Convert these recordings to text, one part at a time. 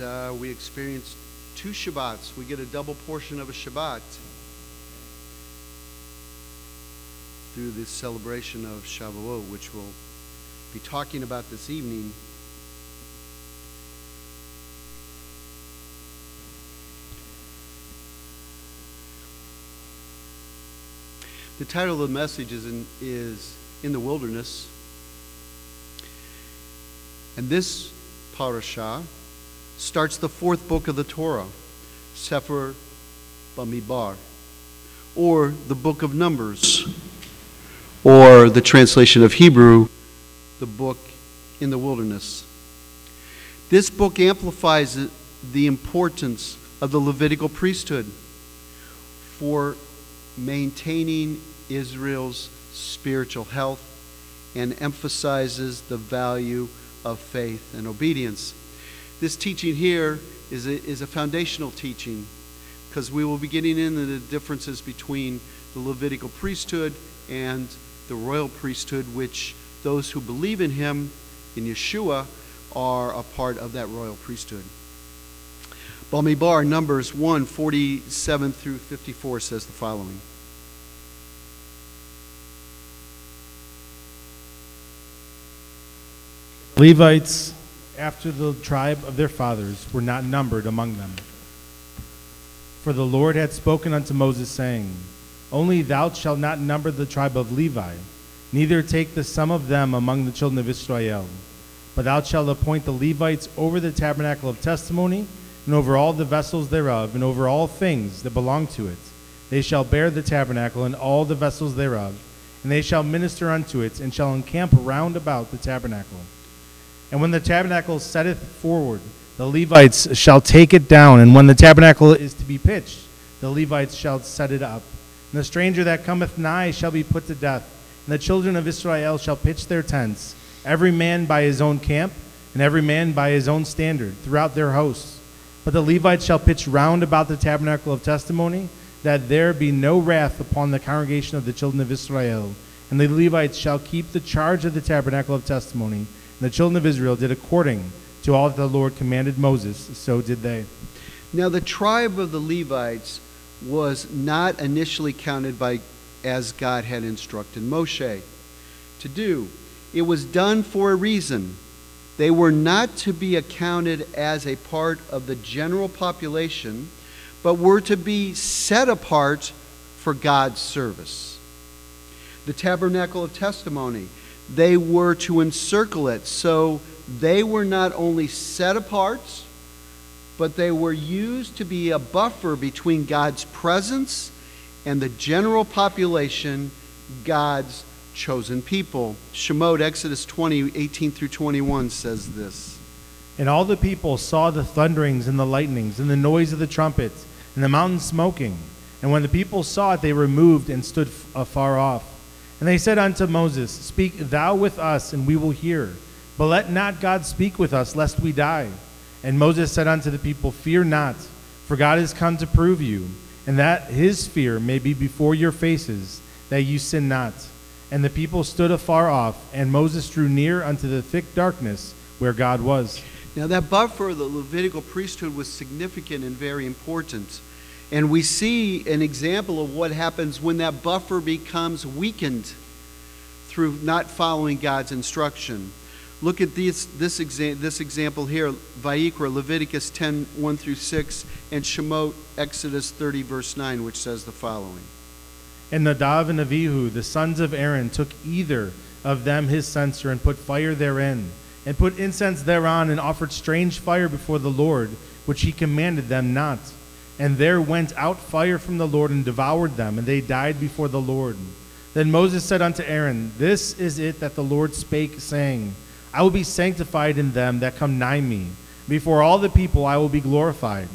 uh, we experience two Shabbats. We get a double portion of a Shabbat through this celebration of Shavuot, which we'll be talking about this evening. The title of the message is in, is in the Wilderness. And this parasha starts the fourth book of the Torah, Sefer Bamidbar, or the book of Numbers, or the translation of Hebrew, the book in the wilderness. This book amplifies the importance of the Levitical priesthood for maintaining Israel's spiritual health and emphasizes the value of faith and obedience. This teaching here is a, is a foundational teaching because we will be getting into the differences between the Levitical priesthood and the royal priesthood, which those who believe in him, in Yeshua, are a part of that royal priesthood. Bamidbar, Numbers 1 47 through 54 says the following. Levites, after the tribe of their fathers, were not numbered among them. For the Lord had spoken unto Moses, saying, Only thou shalt not number the tribe of Levi, neither take the sum of them among the children of Israel. But thou shalt appoint the Levites over the tabernacle of testimony, and over all the vessels thereof, and over all things that belong to it. They shall bear the tabernacle and all the vessels thereof, and they shall minister unto it, and shall encamp round about the tabernacle. And when the tabernacle setteth forward, the Levites shall take it down, and when the tabernacle is to be pitched, the Levites shall set it up. And the stranger that cometh nigh shall be put to death, and the children of Israel shall pitch their tents, every man by his own camp, and every man by his own standard, throughout their hosts. But the Levites shall pitch round about the tabernacle of testimony, that there be no wrath upon the congregation of the children of Israel. And the Levites shall keep the charge of the tabernacle of testimony. And the children of Israel did according to all that the Lord commanded Moses, so did they. Now, the tribe of the Levites was not initially counted by as God had instructed Moshe to do. It was done for a reason. They were not to be accounted as a part of the general population, but were to be set apart for God's service. The tabernacle of testimony, they were to encircle it, so they were not only set apart, but they were used to be a buffer between God's presence and the general population, God's chosen people. Shemot, Exodus 20, 18 through 21 says this. And all the people saw the thunderings and the lightnings and the noise of the trumpets and the mountain smoking. And when the people saw it, they removed and stood afar off. And they said unto Moses, Speak thou with us, and we will hear. But let not God speak with us, lest we die. And Moses said unto the people, Fear not, for God is come to prove you, and that his fear may be before your faces, that you sin not. And the people stood afar off, and Moses drew near unto the thick darkness where God was. Now, that buffer of the Levitical priesthood was significant and very important. And we see an example of what happens when that buffer becomes weakened through not following God's instruction. Look at this, this, exa- this example here Vayikra, Leviticus 10 1 through 6, and Shemot, Exodus 30, verse 9, which says the following. And Nadav and Avihu, the sons of Aaron, took either of them his censer and put fire therein, and put incense thereon, and offered strange fire before the Lord, which he commanded them not. And there went out fire from the Lord and devoured them, and they died before the Lord. Then Moses said unto Aaron, This is it that the Lord spake, saying, I will be sanctified in them that come nigh me. Before all the people I will be glorified.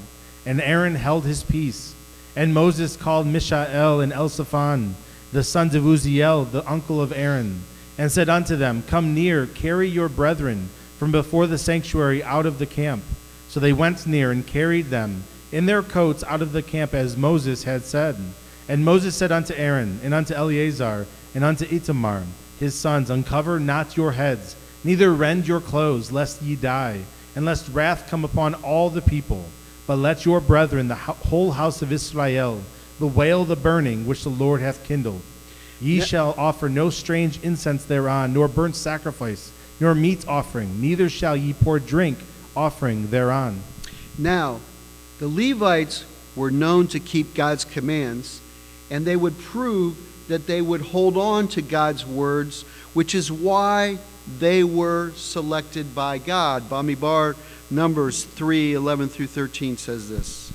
And Aaron held his peace. And Moses called Mishael and Elzaphan, the sons of Uzziel, the uncle of Aaron, and said unto them, Come near, carry your brethren from before the sanctuary out of the camp. So they went near and carried them in their coats out of the camp as Moses had said. And Moses said unto Aaron, and unto Eleazar, and unto Itamar, his sons, Uncover not your heads, neither rend your clothes, lest ye die. and lest wrath come upon all the people. But let your brethren, the whole house of Israel, bewail the burning which the Lord hath kindled. Ye shall offer no strange incense thereon, nor burnt sacrifice, nor meat offering, neither shall ye pour drink offering thereon. Now, the Levites were known to keep God's commands, and they would prove that they would hold on to God's words, which is why they were selected by God. Bamidbar Numbers 3 11 through 13 says this.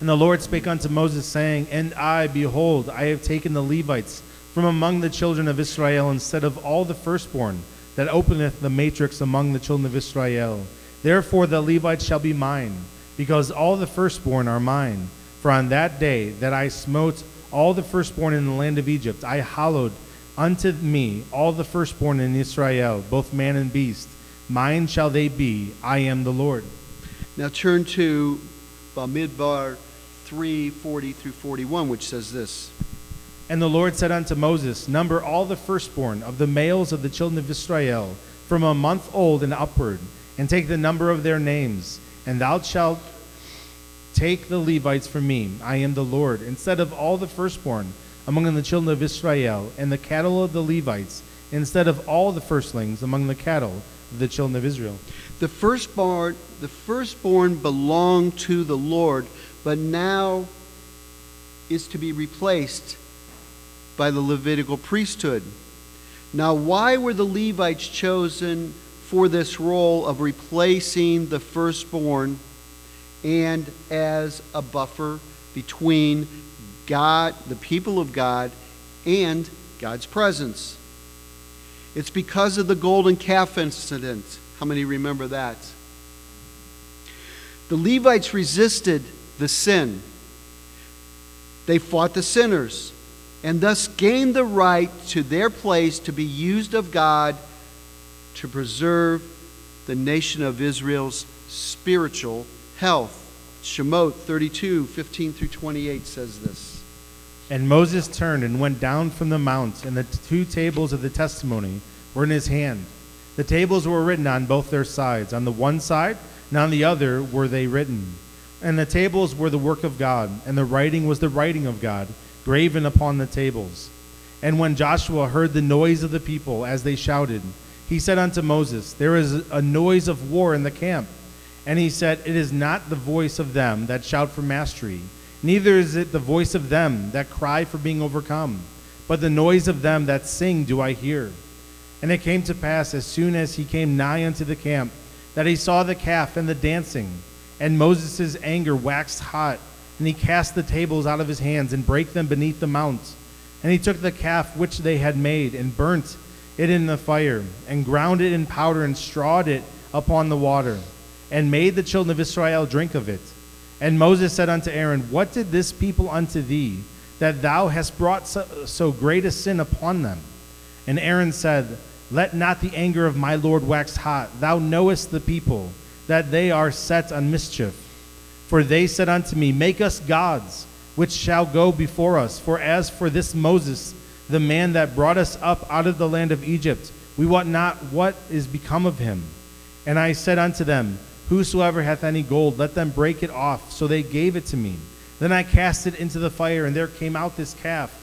And the Lord spake unto Moses, saying, And I, behold, I have taken the Levites from among the children of Israel instead of all the firstborn that openeth the matrix among the children of Israel. Therefore the Levites shall be mine, because all the firstborn are mine. For on that day that I smote all the firstborn in the land of Egypt, I hallowed unto me all the firstborn in Israel, both man and beast. Mine shall they be. I am the Lord. Now turn to uh, Bamidbar 3 40 through 41, which says this. And the Lord said unto Moses, Number all the firstborn of the males of the children of Israel, from a month old and upward, and take the number of their names. And thou shalt take the Levites from me. I am the Lord. Instead of all the firstborn among the children of Israel, and the cattle of the Levites, instead of all the firstlings among the cattle of the children of Israel. The firstborn, the firstborn belonged to the Lord, but now is to be replaced by the Levitical priesthood. Now, why were the Levites chosen for this role of replacing the firstborn and as a buffer between God, the people of God, and God's presence? It's because of the golden calf incident. How many remember that? The Levites resisted the sin. They fought the sinners and thus gained the right to their place to be used of God to preserve the nation of Israel's spiritual health. Shemot 32, 15 through 28 says this. And Moses turned and went down from the mount, and the two tables of the testimony were in his hand. The tables were written on both their sides. On the one side and on the other were they written. And the tables were the work of God, and the writing was the writing of God, graven upon the tables. And when Joshua heard the noise of the people as they shouted, he said unto Moses, There is a noise of war in the camp. And he said, It is not the voice of them that shout for mastery, neither is it the voice of them that cry for being overcome, but the noise of them that sing do I hear. And it came to pass, as soon as he came nigh unto the camp, that he saw the calf and the dancing. And Moses' anger waxed hot, and he cast the tables out of his hands, and brake them beneath the mount. And he took the calf which they had made, and burnt it in the fire, and ground it in powder, and strawed it upon the water, and made the children of Israel drink of it. And Moses said unto Aaron, What did this people unto thee, that thou hast brought so, so great a sin upon them? And Aaron said, Let not the anger of my Lord wax hot. Thou knowest the people, that they are set on mischief. For they said unto me, Make us gods, which shall go before us. For as for this Moses, the man that brought us up out of the land of Egypt, we wot not what is become of him. And I said unto them, Whosoever hath any gold, let them break it off. So they gave it to me. Then I cast it into the fire, and there came out this calf.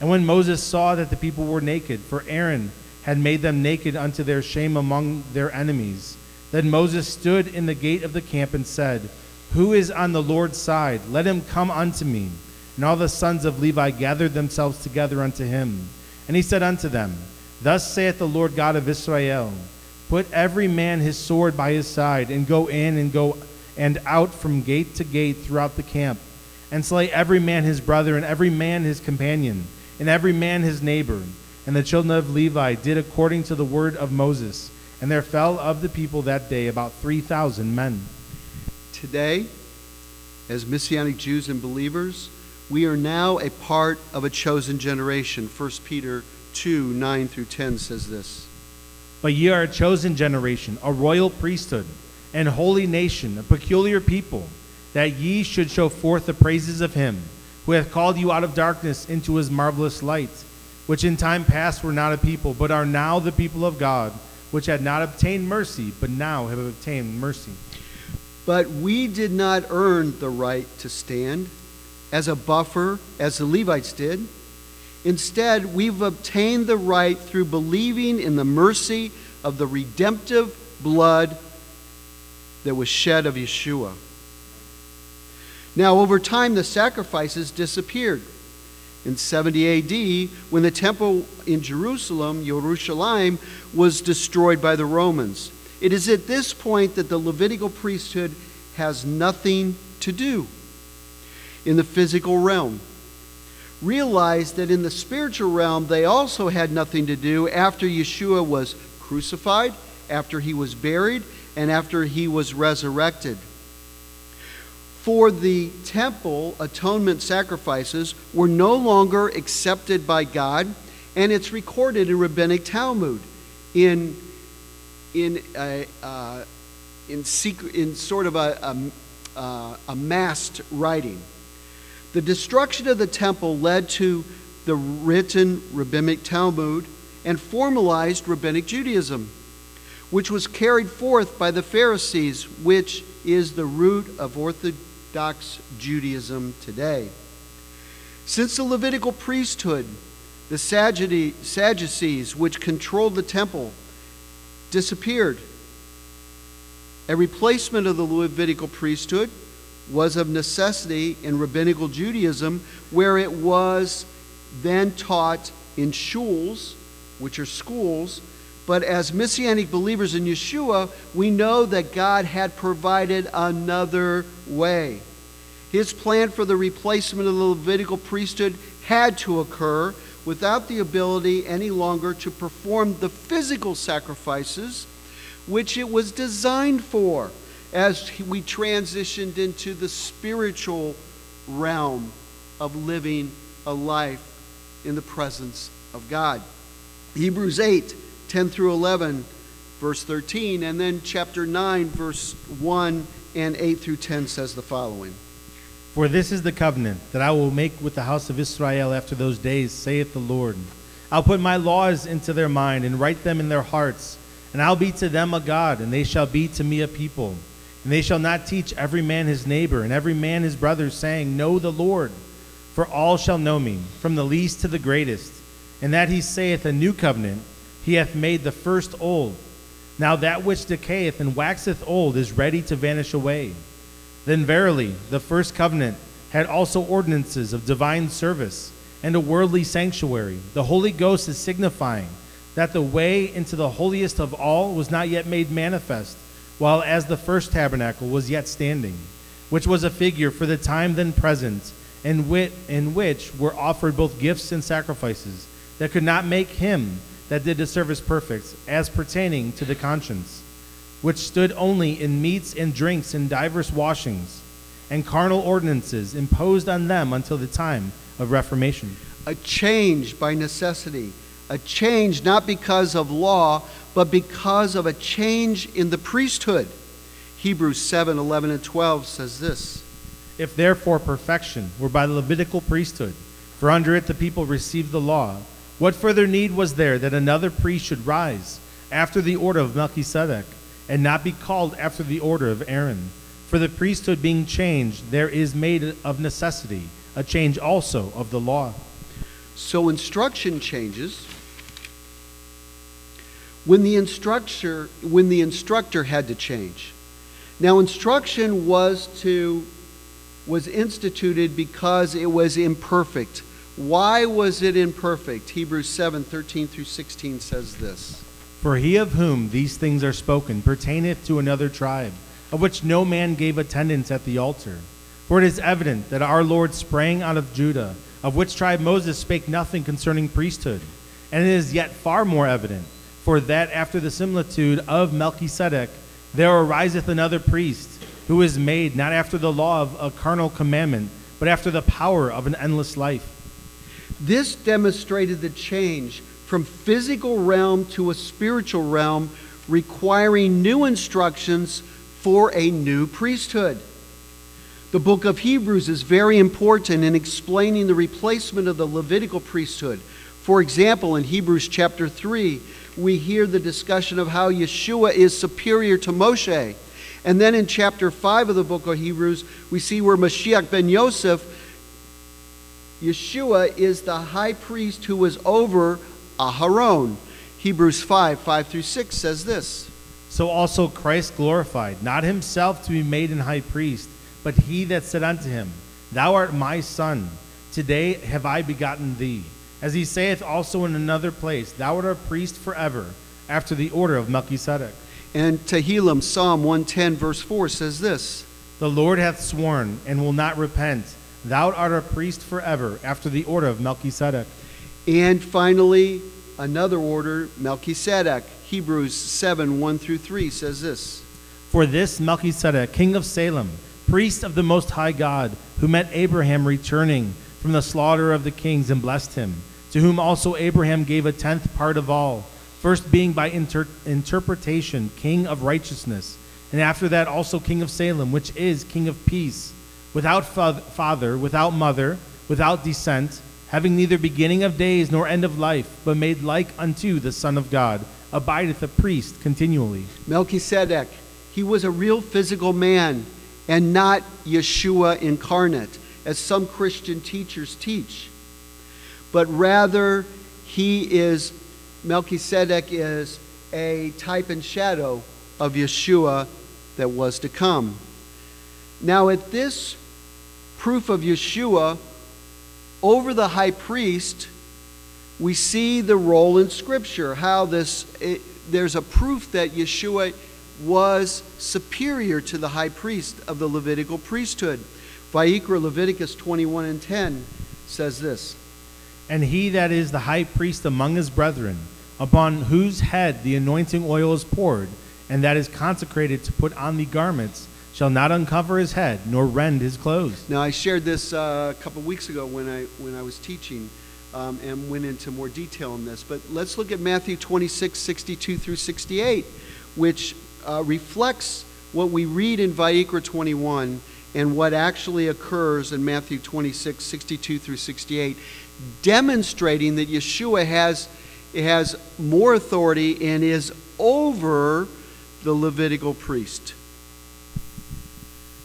And when Moses saw that the people were naked, for Aaron had made them naked unto their shame among their enemies, then Moses stood in the gate of the camp and said, Who is on the Lord's side? Let him come unto me. And all the sons of Levi gathered themselves together unto him. And he said unto them, Thus saith the Lord God of Israel, Put every man his sword by his side, and go in and go and out from gate to gate throughout the camp, and slay every man his brother, and every man his companion, and every man his neighbor. And the children of Levi did according to the word of Moses. And there fell of the people that day about 3,000 men. Today, as Messianic Jews and believers, we are now a part of a chosen generation. 1 Peter 2 9 through 10 says this. But ye are a chosen generation, a royal priesthood, and holy nation, a peculiar people, that ye should show forth the praises of him who hath called you out of darkness into his marvelous light, which in time past were not a people, but are now the people of God, which had not obtained mercy, but now have obtained mercy. But we did not earn the right to stand as a buffer, as the Levites did. Instead, we've obtained the right through believing in the mercy of the redemptive blood that was shed of Yeshua. Now, over time, the sacrifices disappeared. In 70 AD, when the temple in Jerusalem, Jerusalem, was destroyed by the Romans. It is at this point that the Levitical priesthood has nothing to do in the physical realm. Realize that in the spiritual realm, they also had nothing to do after Yeshua was crucified, after he was buried, and after he was resurrected. For the temple, atonement sacrifices were no longer accepted by God, and it's recorded in rabbinic Talmud in in a, uh, in, secret, in sort of a, a, uh, a massed writing. The destruction of the temple led to the written rabbinic Talmud and formalized rabbinic Judaism, which was carried forth by the Pharisees, which is the root of Orthodox Judaism today. Since the Levitical priesthood, the Sadducees, which controlled the temple, disappeared. A replacement of the Levitical priesthood was of necessity in rabbinical Judaism, where it was then taught in shuls, which are schools. But as Messianic believers in Yeshua, we know that God had provided another way. His plan for the replacement of the Levitical priesthood had to occur without the ability any longer to perform the physical sacrifices which it was designed for as we transitioned into the spiritual realm of living a life in the presence of God. Hebrews 8 10 through 11, verse 13, and then chapter 9, verse 1 and 8 through 10 says the following. For this is the covenant that I will make with the house of Israel after those days, saith the Lord. I'll put my laws into their mind and write them in their hearts, and I'll be to them a God, and they shall be to me a people. And they shall not teach every man his neighbor and every man his brother, saying, Know the Lord. For all shall know me, from the least to the greatest. And that he saith a new covenant, he hath made the first old. Now that which decayeth and waxeth old is ready to vanish away. Then verily, the first covenant had also ordinances of divine service and a worldly sanctuary. The Holy Ghost is signifying that the way into the holiest of all was not yet made manifest, while as the first tabernacle was yet standing, which was a figure for the time then present, in, wit, in which were offered both gifts and sacrifices that could not make him that did the service perfect, as pertaining to the conscience which stood only in meats and drinks and divers washings, and carnal ordinances imposed on them until the time of Reformation. A change by necessity, a change not because of law, but because of a change in the priesthood. Hebrews 7 11 and 12 says this If therefore perfection were by the Levitical priesthood, for under it the people received the law, what further need was there that another priest should rise after the order of Melchizedek? and not be called after the order of Aaron. For the priesthood being changed, there is made of necessity a change also of the law. So instruction changes when the instructor when the instructor had to change. Now instruction was to was instituted because it was imperfect. Why was it imperfect? Hebrews 7, 13 through 16 says this. For he of whom these things are spoken pertaineth to another tribe, of which no man gave attendance at the altar. For it is evident that our Lord sprang out of Judah, of which tribe Moses spake nothing concerning priesthood. And it is yet far more evident, for that after the similitude of Melchizedek, there ariseth another priest, who is made not after the law of a carnal commandment, but after the power of an endless life. This demonstrated the change from physical realm to a spiritual realm, requiring new instructions for a new priesthood. The book of Hebrews is very important in explaining the replacement of the Levitical priesthood, For example, in Hebrews chapter 3, we hear the discussion of how Yeshua is superior to Moshe. And then in chapter 5 of the book of Hebrews, we see where Mashiach ben Yosef, Yeshua is the high priest who was over Aharon. Hebrews 5 5 through 6 says this. So also Christ glorified, not himself to be made an high priest, but he that said unto him, Thou art my son, today have I begotten thee. As he saith also in another place, Thou art a priest forever, after the order of Melchizedek. And Tehillim, Psalm 110, verse 4 says this The Lord hath sworn, and will not repent, Thou art a priest forever, after the order of Melchizedek. And finally, another order, Melchizedek. Hebrews 7 1 through 3 says this For this Melchizedek, king of Salem, priest of the Most High God, who met Abraham returning from the slaughter of the kings and blessed him, to whom also Abraham gave a tenth part of all, first being by inter- interpretation king of righteousness, and after that also king of Salem, which is king of peace, without fa- father, without mother, without descent, having neither beginning of days nor end of life, but made like unto the Son of God, abideth a priest continually. Melchizedek, he was a real physical man and not Yeshua incarnate, as some Christian teachers teach. But rather, he is, Melchizedek is a type and shadow of Yeshua that was to come. Now, at this proof of Yeshua over the high priest, we see the role in Scripture, how this, it, there's a proof that Yeshua was superior to the high priest of the Levitical priesthood. Vayikra Leviticus 21 and 10 says this And he that is the high priest among his brethren, upon whose head the anointing oil is poured, and that is consecrated to put on the garments, shall not uncover his head, nor rend his clothes. Now, I shared this uh, a couple weeks ago when I, when I was teaching um, and went into more detail on this. But let's look at Matthew 26, 62 through 68, which uh, reflects what we read in Vayikra 21 and what actually occurs in Matthew 26, 62 through 68, demonstrating that Yeshua has, has more authority and is over the Levitical priest.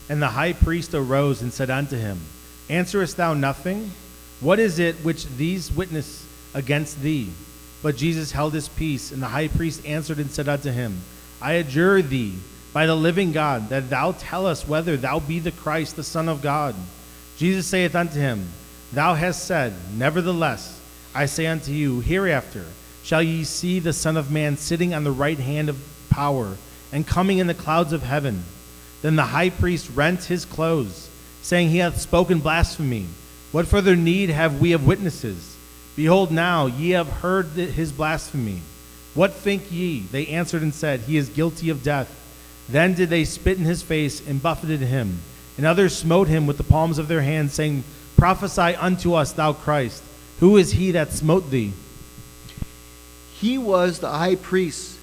And the high priest arose and said unto him, Answerest thou nothing? What is it which these witness against thee? But Jesus held his peace, and the high priest answered and said unto him, I adjure thee by the living God that thou tell us whether thou be the Christ, the Son of God. Jesus saith unto him, Thou hast said, Nevertheless, I say unto you, hereafter shall ye see the Son of Man sitting on the right hand of power, and coming in the clouds of heaven. Then the high priest rent his clothes, saying, He hath spoken blasphemy. What further need have we of witnesses? Behold, now ye have heard his blasphemy. What think ye? They answered and said, He is guilty of death. Then did they spit in his face and buffeted him. And others smote him with the palms of their hands, saying, Prophesy unto us, thou Christ. Who is he that smote thee? He was the high priest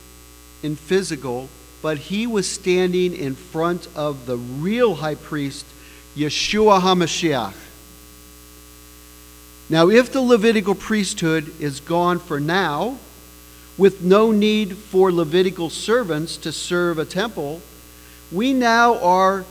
in physical, but he was standing in front of the real high priest, Yeshua HaMashiach. Now, if the Levitical priesthood is gone for now, with no need for Levitical servants to serve a temple, we now are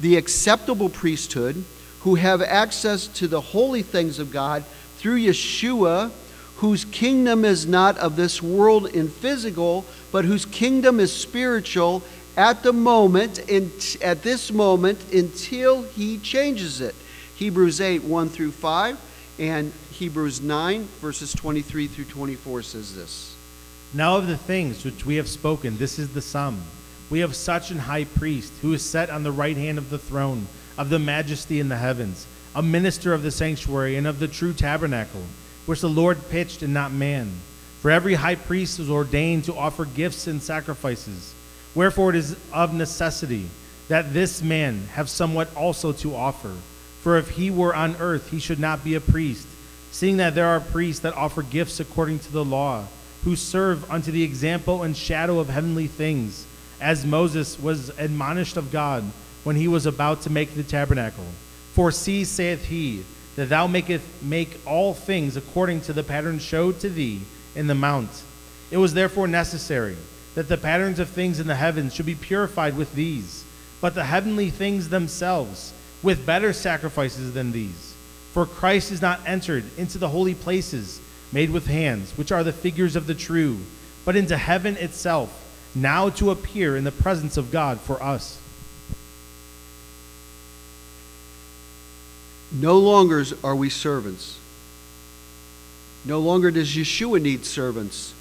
the acceptable priesthood who have access to the holy things of God through Yeshua, whose kingdom is not of this world in physical, but whose kingdom is spiritual at the moment, in, at this moment, until he changes it. Hebrews 8, 1 through 5, and Hebrews 9, verses 23 through 24 says this. Now of the things which we have spoken, this is the sum. We have such an high priest who is set on the right hand of the throne of the majesty in the heavens, a minister of the sanctuary and of the true tabernacle, which the Lord pitched and not man. For every high priest is ordained to offer gifts and sacrifices. Wherefore it is of necessity that this man have somewhat also to offer. For if he were on earth, he should not be a priest, seeing that there are priests that offer gifts according to the law who serve unto the example and shadow of heavenly things, as Moses was admonished of God when he was about to make the tabernacle. For see, saith he, that thou makest make all things according to the pattern showed to thee in the mount. It was therefore necessary that the patterns of things in the heavens should be purified with these, but the heavenly things themselves with better sacrifices than these. For Christ is not entered into the holy places made with hands, which are the figures of the true, but into heaven itself, now to appear in the presence of God for us. No longer are we servants. No longer does Yeshua need servants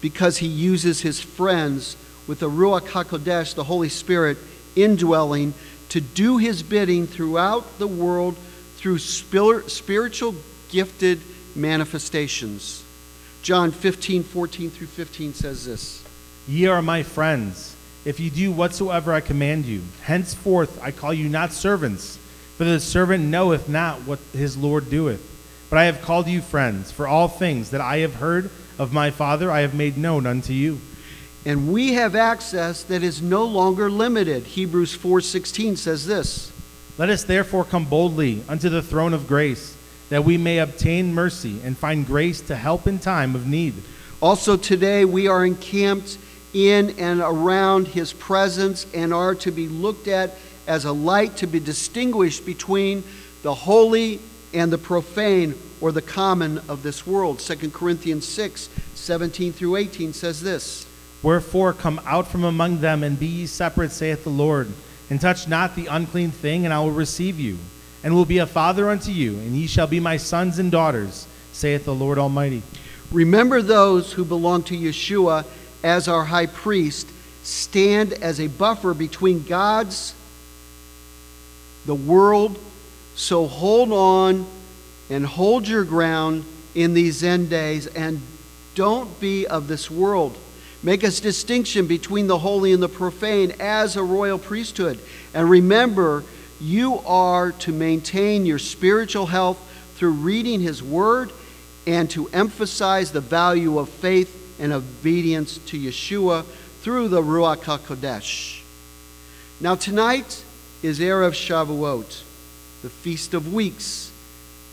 because he uses his friends with the Ruach HaKodesh, the Holy Spirit, indwelling to do his bidding throughout the world through spiritual gifted manifestations. John 15, 14 through 15 says this Ye are my friends, if you do whatsoever I command you. Henceforth I call you not servants, for the servant knoweth not what his Lord doeth. But I have called you friends, for all things that I have heard of my Father I have made known unto you. And we have access that is no longer limited. Hebrews 4:16 says this. Let us therefore come boldly unto the throne of grace, that we may obtain mercy and find grace to help in time of need. Also today we are encamped in and around his presence and are to be looked at as a light to be distinguished between the holy and the profane or the common of this world. 2 Corinthians 6 17 through 18 says this Wherefore come out from among them and be ye separate, saith the Lord, and touch not the unclean thing, and I will receive you, and will be a father unto you, and ye shall be my sons and daughters, saith the Lord Almighty. Remember those who belong to Yeshua as our high priest stand as a buffer between God's the world so hold on and hold your ground in these end days and don't be of this world. Make a distinction between the holy and the profane as a royal priesthood. And remember, you are to maintain your spiritual health through reading His Word and to emphasize the value of faith and obedience to Yeshua through the Ruach HaKodesh. Now, tonight is Erev Shavuot the Feast of Weeks,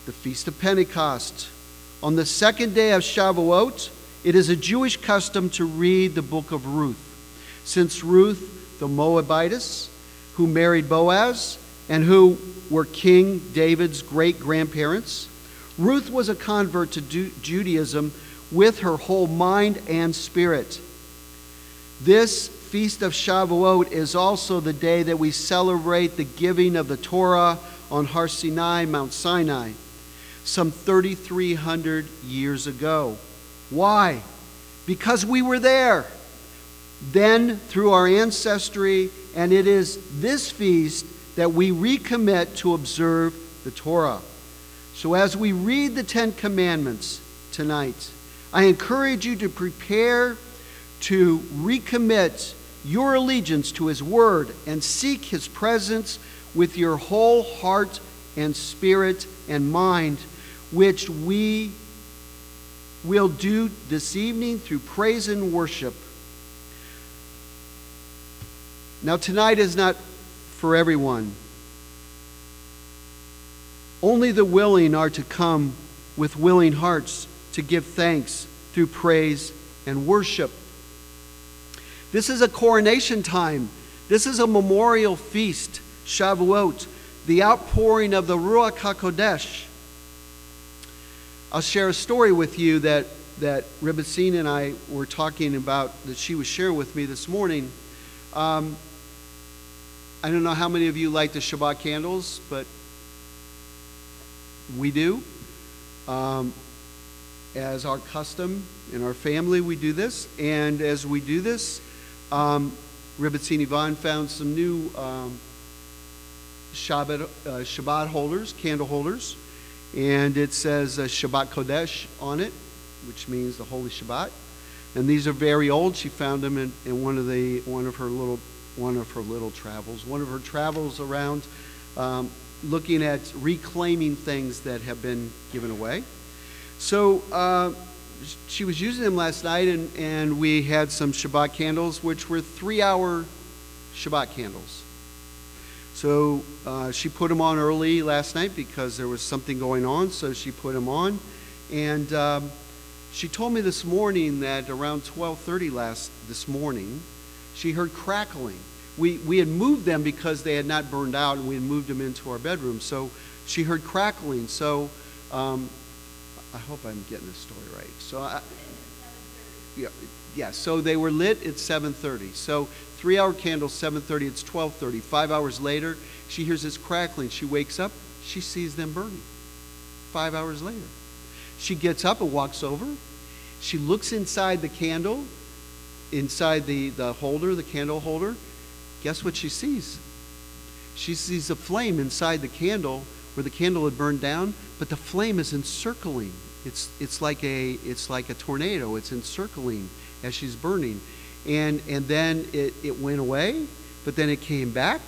the Feast of Pentecost. On the second day of Shavuot, it is a Jewish custom to read the book of Ruth. Since Ruth, the Moabitess, who married Boaz and who were King David's great grandparents, Ruth was a convert to Judaism with her whole mind and spirit. This Feast of Shavuot is also the day that we celebrate the giving of the Torah on Har Sinai, Mount Sinai, some 3,300 years ago. Why? Because we were there. Then, through our ancestry, and it is this feast that we recommit to observe the Torah. So, as we read the Ten Commandments tonight, I encourage you to prepare to recommit your allegiance to His Word and seek His presence with your whole heart and spirit and mind, which we will do this evening through praise and worship. Now, tonight is not for everyone. Only the willing are to come with willing hearts to give thanks through praise and worship. This is a coronation time. This is a memorial feast. Shavuot, the outpouring of the Ruach HaKodesh. I'll share a story with you that, that Rebbetzin and I were talking about, that she was sharing with me this morning. Um, I don't know how many of you light the Shabbat candles, but we do. Um, as our custom in our family, we do this. And as we do this, um, Rebbetzin Yvonne found some new um, Shabbat, uh, Shabbat holders, candle holders, and it says uh, Shabbat Kodesh on it, which means the Holy Shabbat. And these are very old. She found them in, in one of the one of her little one of her little travels, one of her travels around, um, looking at reclaiming things that have been given away. So uh, she was using them last night, and, and we had some Shabbat candles, which were three-hour Shabbat candles. So uh, she put them on early last night because there was something going on, so she put them on. And um, she told me this morning that around 12:30 last this morning, she heard crackling. We, we had moved them because they had not burned out, and we had moved them into our bedroom. So she heard crackling. So um, I hope I'm getting this story right. So I, yeah, yeah. So they were lit at 7:30. So three-hour candle, 7:30. It's 12:30. Five hours later, she hears this crackling. She wakes up. She sees them burning. Five hours later, she gets up and walks over. She looks inside the candle, inside the, the holder, the candle holder. Guess what she sees? She sees a flame inside the candle where the candle had burned down, but the flame is encircling. It's, it's, like, a, it's like a tornado. It's encircling as she's burning. And, and then it, it went away, but then it came back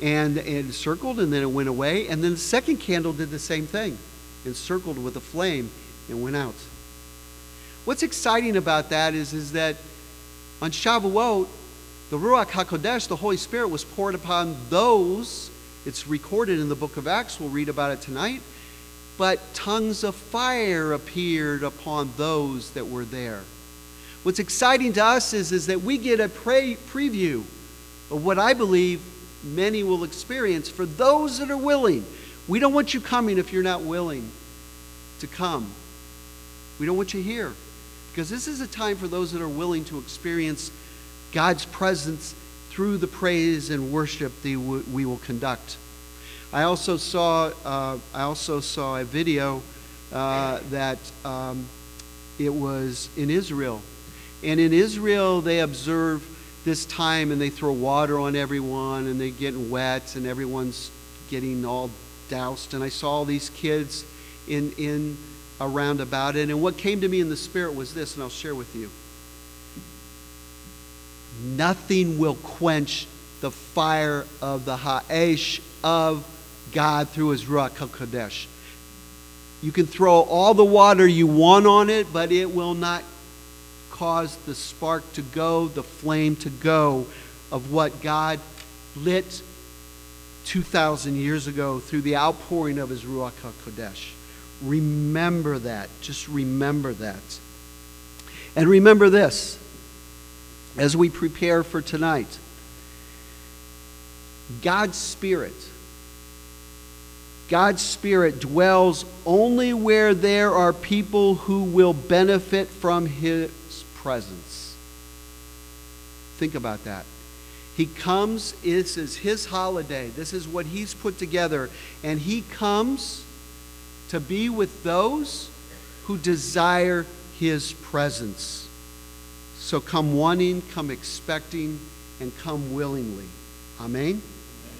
and it circled and then it went away. And then the second candle did the same thing, encircled with a flame and went out. What's exciting about that is, is that on Shavuot, the Ruach HaKodesh, the Holy Spirit, was poured upon those. It's recorded in the book of Acts. We'll read about it tonight. But tongues of fire appeared upon those that were there. What's exciting to us is, is that we get a pre- preview of what I believe many will experience for those that are willing. We don't want you coming if you're not willing to come. We don't want you here. Because this is a time for those that are willing to experience God's presence through the praise and worship that we will conduct. I also saw, uh, I also saw a video uh, that um, it was in Israel. And in Israel, they observe this time and they throw water on everyone and they're getting wet and everyone's getting all doused. And I saw all these kids in, in around about it. And what came to me in the spirit was this, and I'll share with you. Nothing will quench the fire of the Ha'esh of God through his Ruach HaKodesh. You can throw all the water you want on it, but it will not cause the spark to go, the flame to go of what God lit 2,000 years ago through the outpouring of his Ruach HaKodesh. Remember that. Just remember that. And remember this as we prepare for tonight God's Spirit. God's Spirit dwells only where there are people who will benefit from His presence. Think about that. He comes, this is His holiday, this is what He's put together, and He comes to be with those who desire his presence. So come wanting, come expecting, and come willingly. Amen.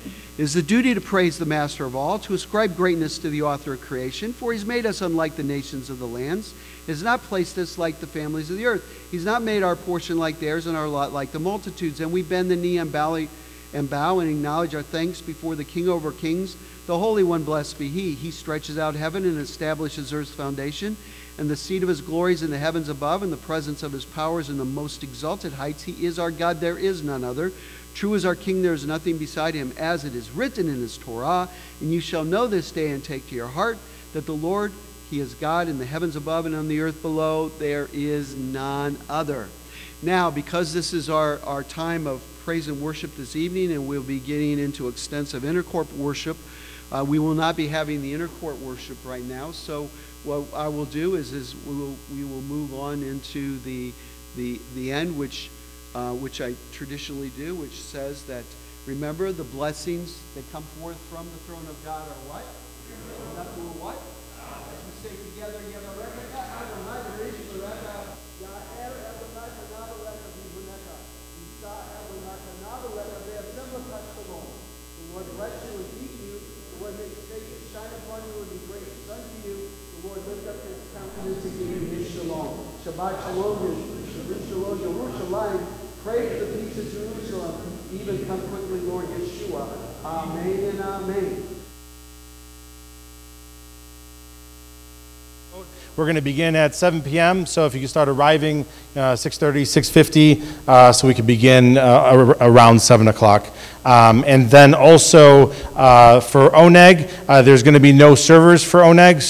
It is the duty to praise the Master of all, to ascribe greatness to the author of creation, for he's made us unlike the nations of the lands. He has not placed us like the families of the earth. He's not made our portion like theirs and our lot like the multitudes. And we bend the knee and bow, and bow and acknowledge our thanks before the King over kings the Holy One, blessed be He. He stretches out heaven and establishes earth's foundation, and the seat of His glories in the heavens above, and the presence of His powers in the most exalted heights. He is our God, there is none other. True is our King, there is nothing beside Him, as it is written in His Torah. And you shall know this day and take to your heart that the Lord, He is God in the heavens above and on the earth below. There is none other. Now, because this is our, our time of praise and worship this evening, and we'll be getting into extensive inner court worship. Uh, we will not be having the inner court worship right now, so what I will do is, is we, will, we will move on into the, the, the end, which, uh, which I traditionally do, which says that remember the blessings that come forth from the throne of God are what? Nothing what? As we say together, Shabbat Shalom, Shalom, Yerushalayim. Pray for the peace of Jerusalem. Even come quickly, Lord Yeshua. Amen and amen. We're going to begin at 7 p.m., so if you can start arriving uh, 6:30, 6:50, uh, so we can begin uh, ar- around 7 o'clock. Um, And then also uh, for Oneg, uh, there's going to be no servers for Oneg, so